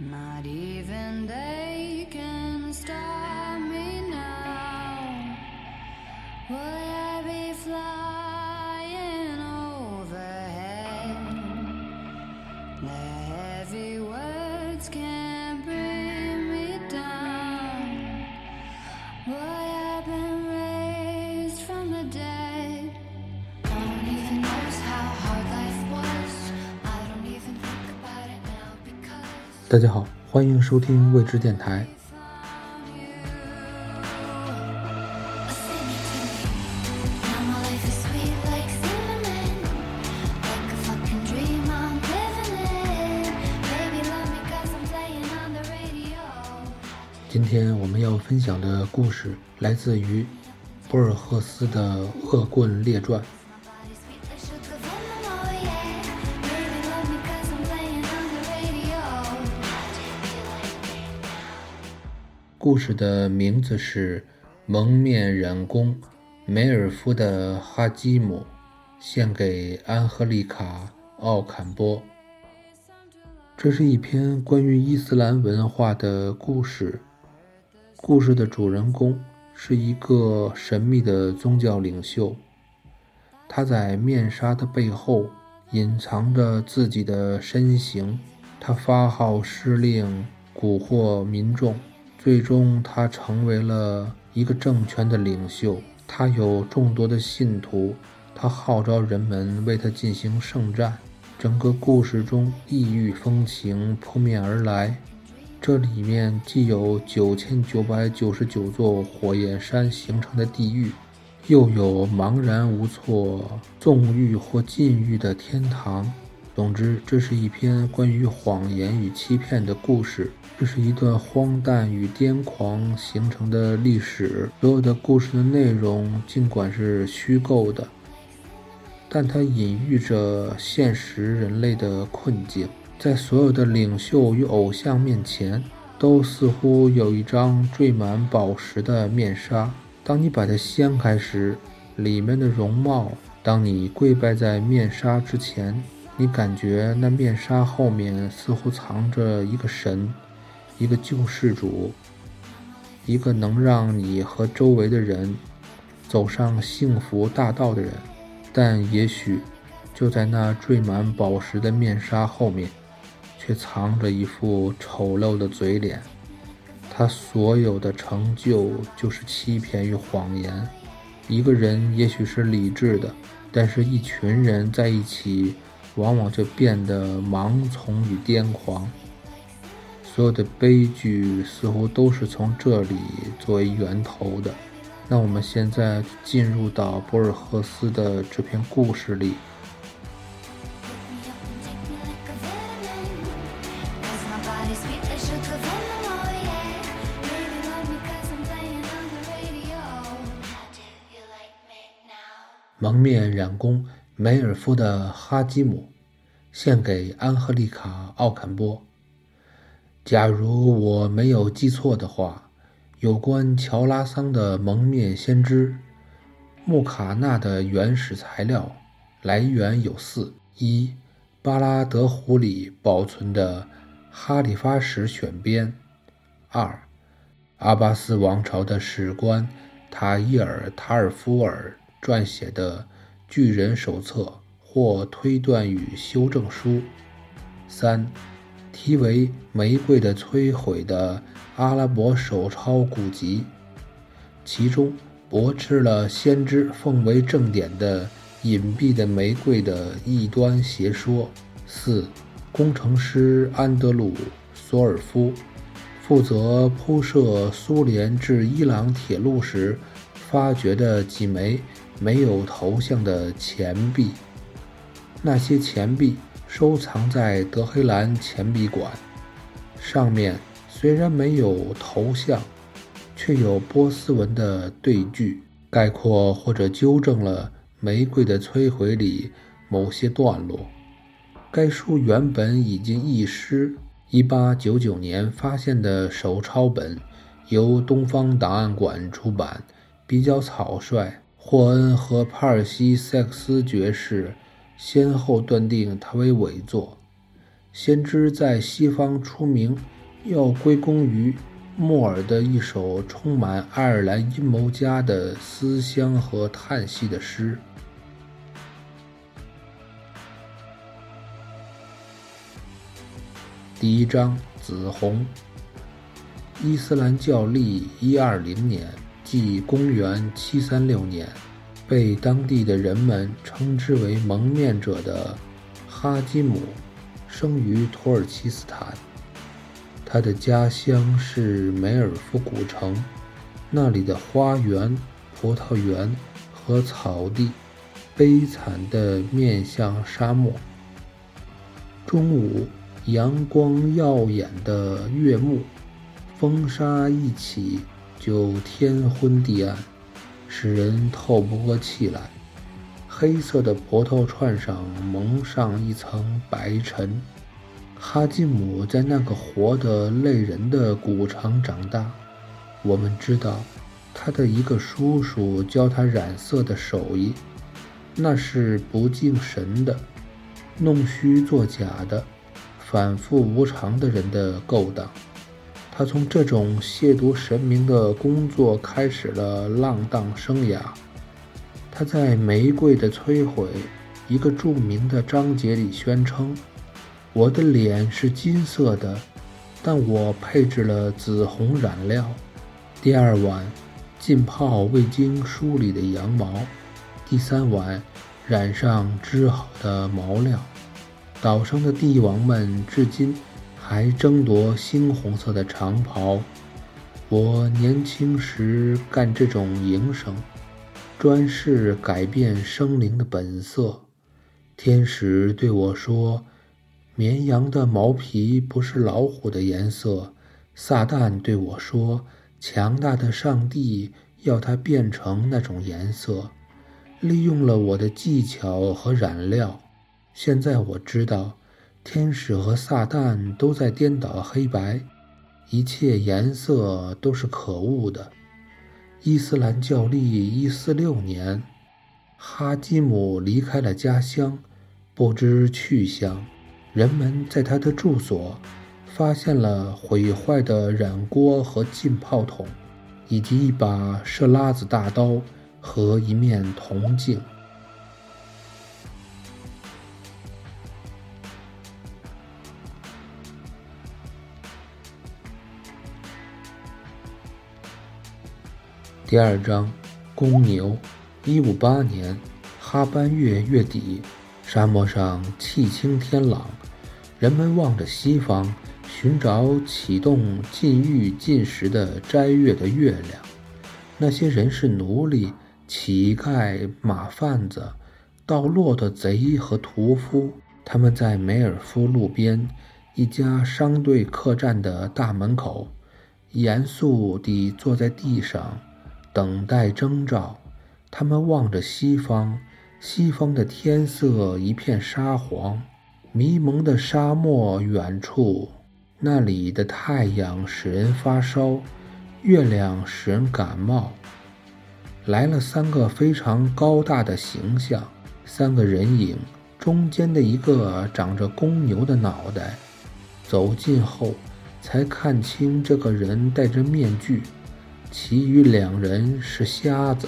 Not even they can stop 大家好，欢迎收听未知电台。今天我们要分享的故事来自于博尔赫斯的《恶棍列传》。故事的名字是《蒙面染工梅尔夫的哈基姆》，献给安赫丽卡·奥坎波。这是一篇关于伊斯兰文化的故事。故事的主人公是一个神秘的宗教领袖，他在面纱的背后隐藏着自己的身形。他发号施令，蛊惑民众，最终他成为了一个政权的领袖。他有众多的信徒，他号召人们为他进行圣战。整个故事中，异域风情扑面而来。这里面既有九千九百九十九座火焰山形成的地狱，又有茫然无措、纵欲或禁欲的天堂。总之，这是一篇关于谎言与欺骗的故事。这是一段荒诞与癫狂形成的历史。所有的故事的内容尽管是虚构的，但它隐喻着现实人类的困境。在所有的领袖与偶像面前，都似乎有一张缀满宝石的面纱。当你把它掀开时，里面的容貌；当你跪拜在面纱之前，你感觉那面纱后面似乎藏着一个神，一个救世主，一个能让你和周围的人走上幸福大道的人。但也许，就在那缀满宝石的面纱后面，却藏着一副丑陋的嘴脸。他所有的成就就是欺骗与谎言。一个人也许是理智的，但是一群人在一起，往往就变得盲从与癫狂。所有的悲剧似乎都是从这里作为源头的。那我们现在进入到博尔赫斯的这篇故事里。蒙面染工梅尔夫的哈基姆，献给安赫丽卡·奥坎波。假如我没有记错的话，有关乔拉桑的蒙面先知穆卡纳的原始材料来源有四：一、巴拉德湖里保存的《哈里发史选编》；二、阿巴斯王朝的史官塔伊尔·塔尔夫尔撰写的《巨人手册》或推断与修正书；三、题为《玫瑰的摧毁》的阿拉伯手抄古籍，其中驳斥了先知奉为正典的隐蔽的玫瑰的异端邪说；四、工程师安德鲁·索尔夫。负责铺设苏联至伊朗铁路时发掘的几枚没有头像的钱币。那些钱币收藏在德黑兰钱币馆，上面虽然没有头像，却有波斯文的对句，概括或者纠正了《玫瑰的摧毁》里某些段落。该书原本已经遗失。一八九九年发现的手抄本由东方档案馆出版，比较草率。霍恩和帕尔西塞克斯爵士先后断定它为伪作。先知在西方出名，要归功于莫尔的一首充满爱尔兰阴谋家的思乡和叹息的诗。第一章紫红。伊斯兰教历一二零年，即公元七三六年，被当地的人们称之为蒙面者的哈基姆，生于土耳其斯坦。他的家乡是梅尔夫古城，那里的花园、葡萄园和草地，悲惨地面向沙漠。中午。阳光耀眼的月暮，风沙一起就天昏地暗，使人透不过气来。黑色的葡萄串上蒙上一层白尘。哈基姆在那个活得累人的古城长大。我们知道，他的一个叔叔教他染色的手艺，那是不敬神的，弄虚作假的。反复无常的人的勾当，他从这种亵渎神明的工作开始了浪荡生涯。他在《玫瑰的摧毁》一个著名的章节里宣称：“我的脸是金色的，但我配置了紫红染料。”第二碗浸泡未经梳理的羊毛，第三碗染上织好的毛料。岛上的帝王们至今还争夺猩红色的长袍。我年轻时干这种营生，专是改变生灵的本色。天使对我说：“绵羊的毛皮不是老虎的颜色。”撒旦对我说：“强大的上帝要它变成那种颜色，利用了我的技巧和染料。”现在我知道，天使和撒旦都在颠倒黑白，一切颜色都是可恶的。伊斯兰教历一四六年，哈基姆离开了家乡，不知去向。人们在他的住所发现了毁坏的染锅和浸泡桶，以及一把射拉子大刀和一面铜镜。第二章，公牛。一五八年，哈班月月底，沙漠上气清天朗，人们望着西方，寻找启动禁欲禁食的斋月的月亮。那些人是奴隶、乞丐、马贩子、盗骆驼贼和屠夫。他们在梅尔夫路边一家商队客栈的大门口，严肃地坐在地上。等待征兆，他们望着西方，西方的天色一片沙黄，迷蒙的沙漠远处，那里的太阳使人发烧，月亮使人感冒。来了三个非常高大的形象，三个人影，中间的一个长着公牛的脑袋。走近后，才看清这个人戴着面具。其余两人是瞎子，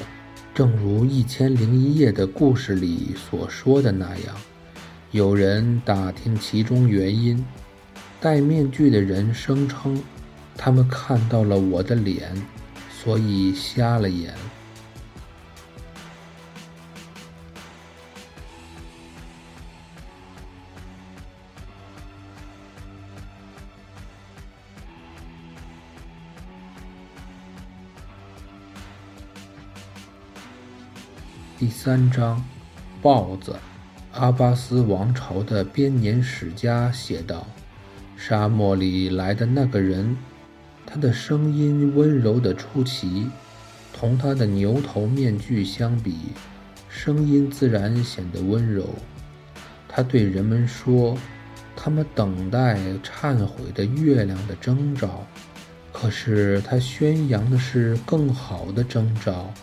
正如《一千零一夜》的故事里所说的那样。有人打听其中原因，戴面具的人声称，他们看到了我的脸，所以瞎了眼。第三章，豹子。阿巴斯王朝的编年史家写道：“沙漠里来的那个人，他的声音温柔的出奇，同他的牛头面具相比，声音自然显得温柔。他对人们说，他们等待忏悔的月亮的征兆，可是他宣扬的是更好的征兆。”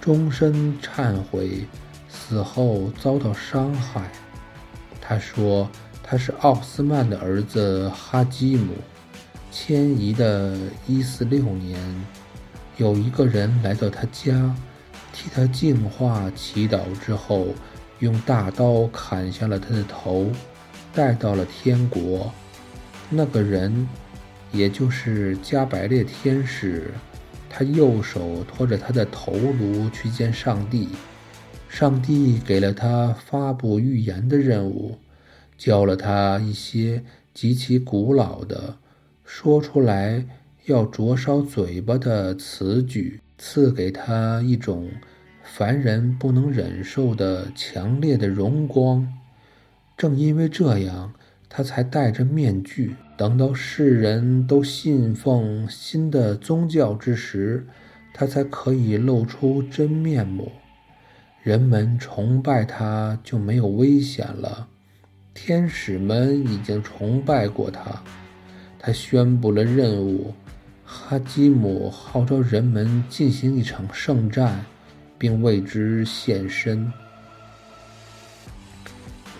终身忏悔，死后遭到伤害。他说，他是奥斯曼的儿子哈基姆。迁移的146年，有一个人来到他家，替他净化、祈祷之后，用大刀砍下了他的头，带到了天国。那个人，也就是加百列天使，他右手托着他的头颅去见上帝。上帝给了他发布预言的任务，教了他一些极其古老的。说出来要灼烧嘴巴的词句，赐给他一种凡人不能忍受的强烈的荣光。正因为这样，他才戴着面具。等到世人都信奉新的宗教之时，他才可以露出真面目。人们崇拜他，就没有危险了。天使们已经崇拜过他。他宣布了任务，哈基姆号召人们进行一场圣战，并为之献身。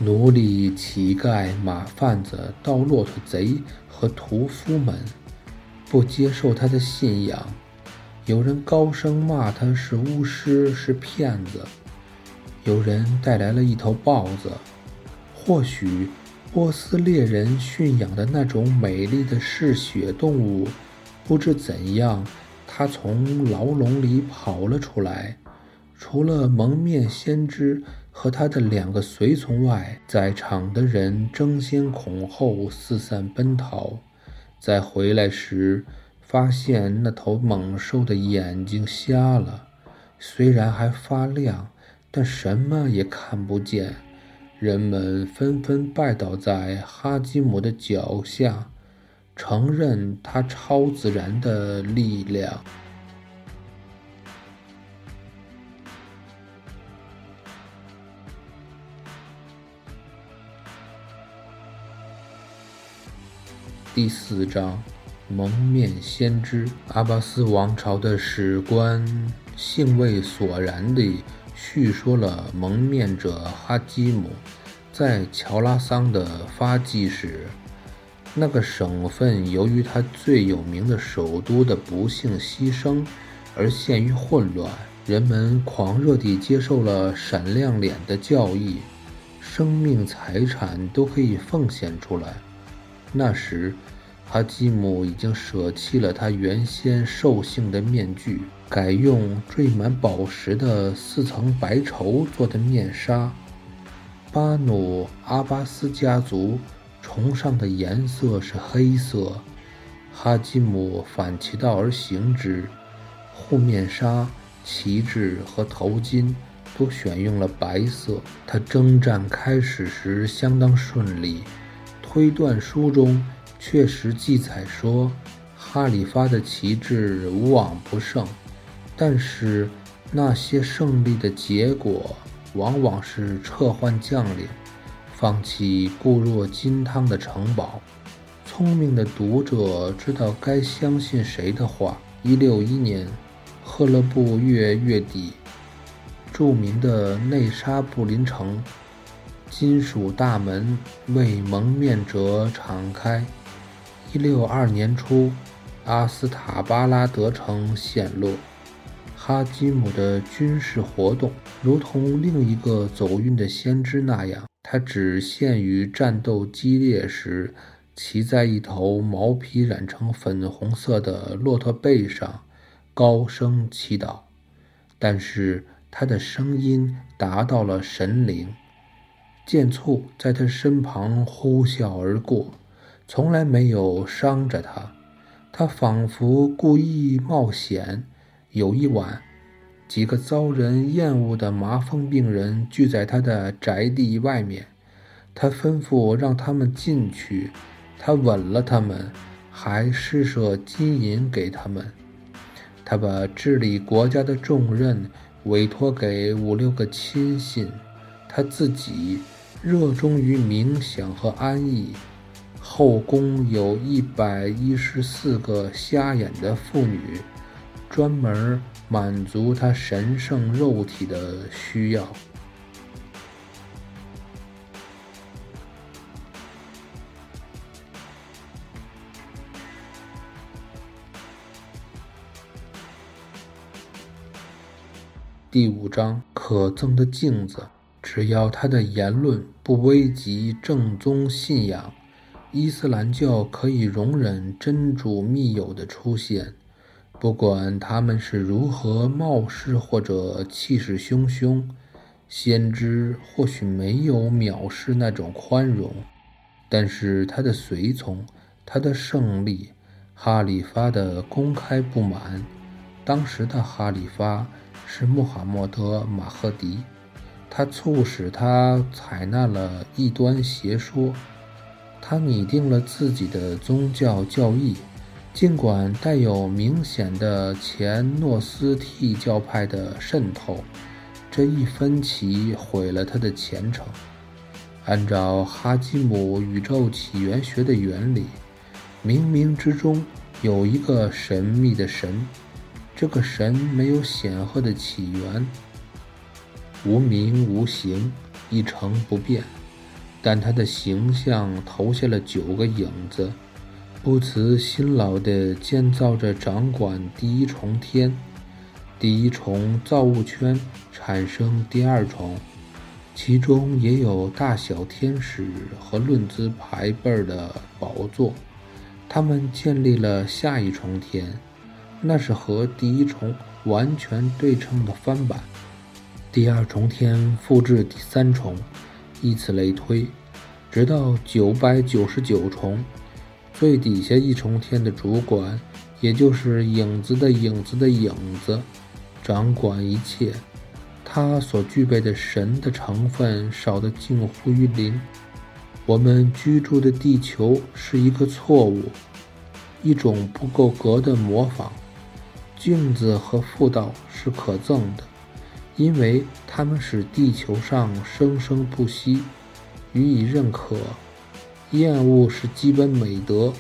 奴隶、乞丐、马贩子、盗骆驼贼和屠夫们不接受他的信仰，有人高声骂他是巫师，是骗子；有人带来了一头豹子，或许。波斯猎人驯养的那种美丽的嗜血动物，不知怎样，他从牢笼里跑了出来。除了蒙面先知和他的两个随从外，在场的人争先恐后四散奔逃。在回来时，发现那头猛兽的眼睛瞎了，虽然还发亮，但什么也看不见。人们纷纷拜倒在哈基姆的脚下，承认他超自然的力量。第四章：蒙面先知。阿巴斯王朝的史官兴味索然地。叙说了蒙面者哈基姆在乔拉桑的发迹时，那个省份由于他最有名的首都的不幸牺牲而陷于混乱。人们狂热地接受了闪亮脸的教义，生命财产都可以奉献出来。那时。哈基姆已经舍弃了他原先兽性的面具，改用缀满宝石的四层白绸做的面纱。巴努阿巴斯家族崇尚的颜色是黑色，哈基姆反其道而行之，护面纱、旗帜和头巾都选用了白色。他征战开始时相当顺利，推断书中。确实记载说，哈里发的旗帜无往不胜，但是那些胜利的结果往往是撤换将领，放弃固若金汤的城堡。聪明的读者知道该相信谁的话。一六一年，赫勒布月月底，著名的内沙布林城金属大门为蒙面者敞开。一六二年初，阿斯塔巴拉德城陷落。哈基姆的军事活动如同另一个走运的先知那样，他只限于战斗激烈时，骑在一头毛皮染成粉红色的骆驼背上，高声祈祷。但是他的声音达到了神灵，剑簇在他身旁呼啸而过。从来没有伤着他，他仿佛故意冒险。有一晚，几个遭人厌恶的麻风病人聚在他的宅地外面，他吩咐让他们进去。他吻了他们，还施舍金银给他们。他把治理国家的重任委托给五六个亲信，他自己热衷于冥想和安逸。后宫有一百一十四个瞎眼的妇女，专门满足他神圣肉体的需要。第五章可憎的镜子。只要他的言论不危及正宗信仰，伊斯兰教可以容忍真主密友的出现，不管他们是如何冒失或者气势汹汹。先知或许没有藐视那种宽容，但是他的随从，他的胜利，哈里发的公开不满。当时的哈里发是穆罕默德·马赫迪。他促使他采纳了异端邪说，他拟定了自己的宗教教义，尽管带有明显的前诺斯替教派的渗透，这一分歧毁了他的前程。按照哈基姆宇宙起源学的原理，冥冥之中有一个神秘的神，这个神没有显赫的起源。无名无形，一成不变，但他的形象投下了九个影子，不辞辛劳地建造着掌管第一重天。第一重造物圈产生第二重，其中也有大小天使和论资排辈儿的宝座。他们建立了下一重天，那是和第一重完全对称的翻版。第二重天复制第三重，以此类推，直到九百九十九重。最底下一重天的主管，也就是影子的影子的影子，掌管一切。他所具备的神的成分少得近乎于零。我们居住的地球是一个错误，一种不够格的模仿。镜子和妇道是可憎的。因为他们使地球上生生不息，予以认可。厌恶是基本美德，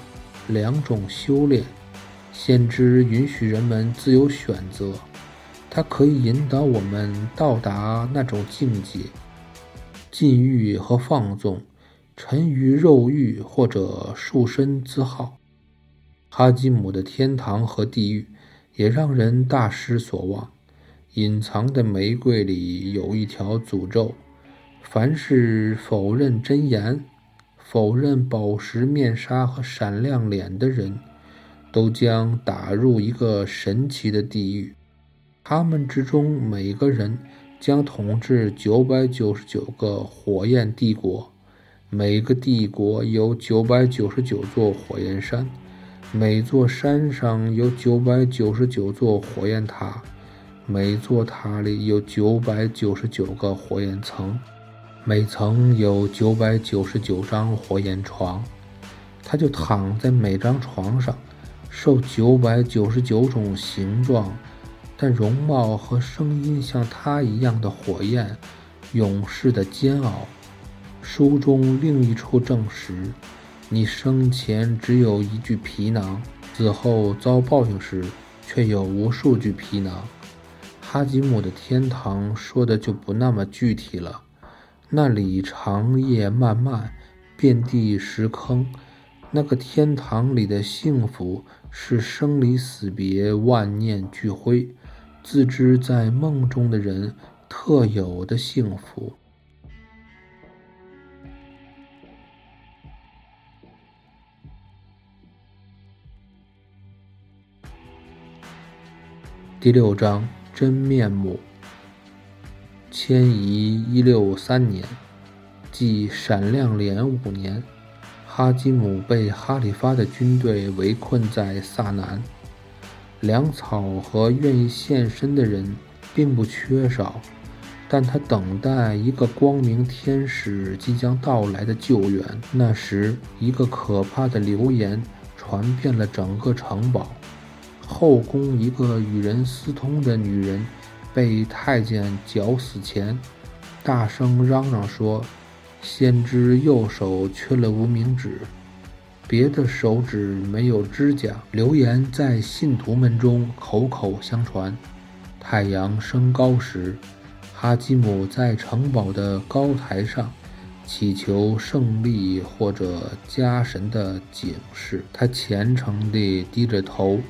两种修炼。先知允许人们自由选择，它可以引导我们到达那种境界。禁欲和放纵，沉于肉欲或者束身自好。哈基姆的天堂和地狱，也让人大失所望。隐藏的玫瑰里有一条诅咒：凡是否认真言、否认宝石面纱和闪亮脸的人，都将打入一个神奇的地狱。他们之中每个人将统治九百九十九个火焰帝国，每个帝国有九百九十九座火焰山，每座山上有九百九十九座火焰塔。每座塔里有九百九十九个火焰层，每层有九百九十九张火焰床，他就躺在每张床上，受九百九十九种形状，但容貌和声音像他一样的火焰，勇士的煎熬。书中另一处证实，你生前只有一具皮囊，死后遭报应时却有无数具皮囊。哈吉姆的天堂说的就不那么具体了，那里长夜漫漫，遍地石坑。那个天堂里的幸福是生离死别、万念俱灰，自知在梦中的人特有的幸福。第六章。真面目。迁移一六三年，即闪亮脸五年，哈基姆被哈里发的军队围困在萨南。粮草和愿意献身的人并不缺少，但他等待一个光明天使即将到来的救援。那时，一个可怕的流言传遍了整个城堡。后宫一个与人私通的女人，被太监绞死前，大声嚷嚷说：“先知右手缺了无名指，别的手指没有指甲。”流言在信徒们中口口相传。太阳升高时，哈基姆在城堡的高台上祈求胜利或者家神的警示。他虔诚地低着头。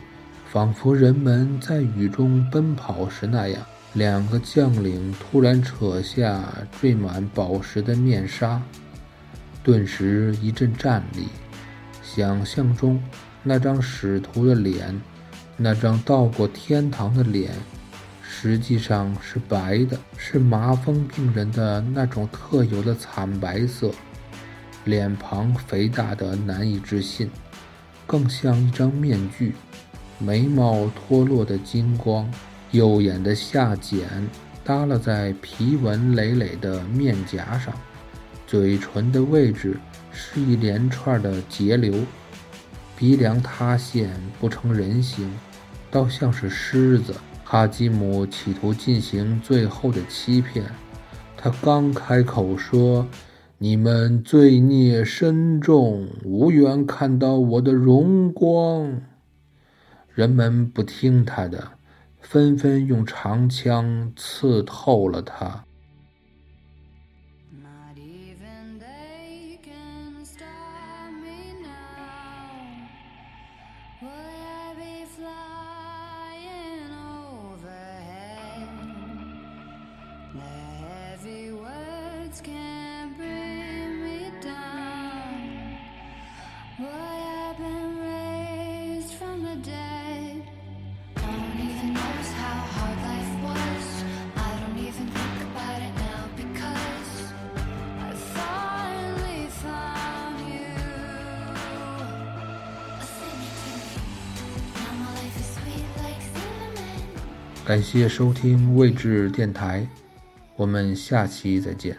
仿佛人们在雨中奔跑时那样，两个将领突然扯下缀满宝石的面纱，顿时一阵战栗。想象中那张使徒的脸，那张到过天堂的脸，实际上是白的，是麻风病人的那种特有的惨白色，脸庞肥大的难以置信，更像一张面具，眉毛脱落的金光。右眼的下睑耷拉在皮纹累累的面颊上，嘴唇的位置是一连串的结瘤，鼻梁塌陷不成人形，倒像是狮子。哈基姆企图进行最后的欺骗，他刚开口说：“你们罪孽深重，无缘看到我的荣光。”人们不听他的。纷纷用长枪刺透了他。感谢收听位置电台，我们下期再见。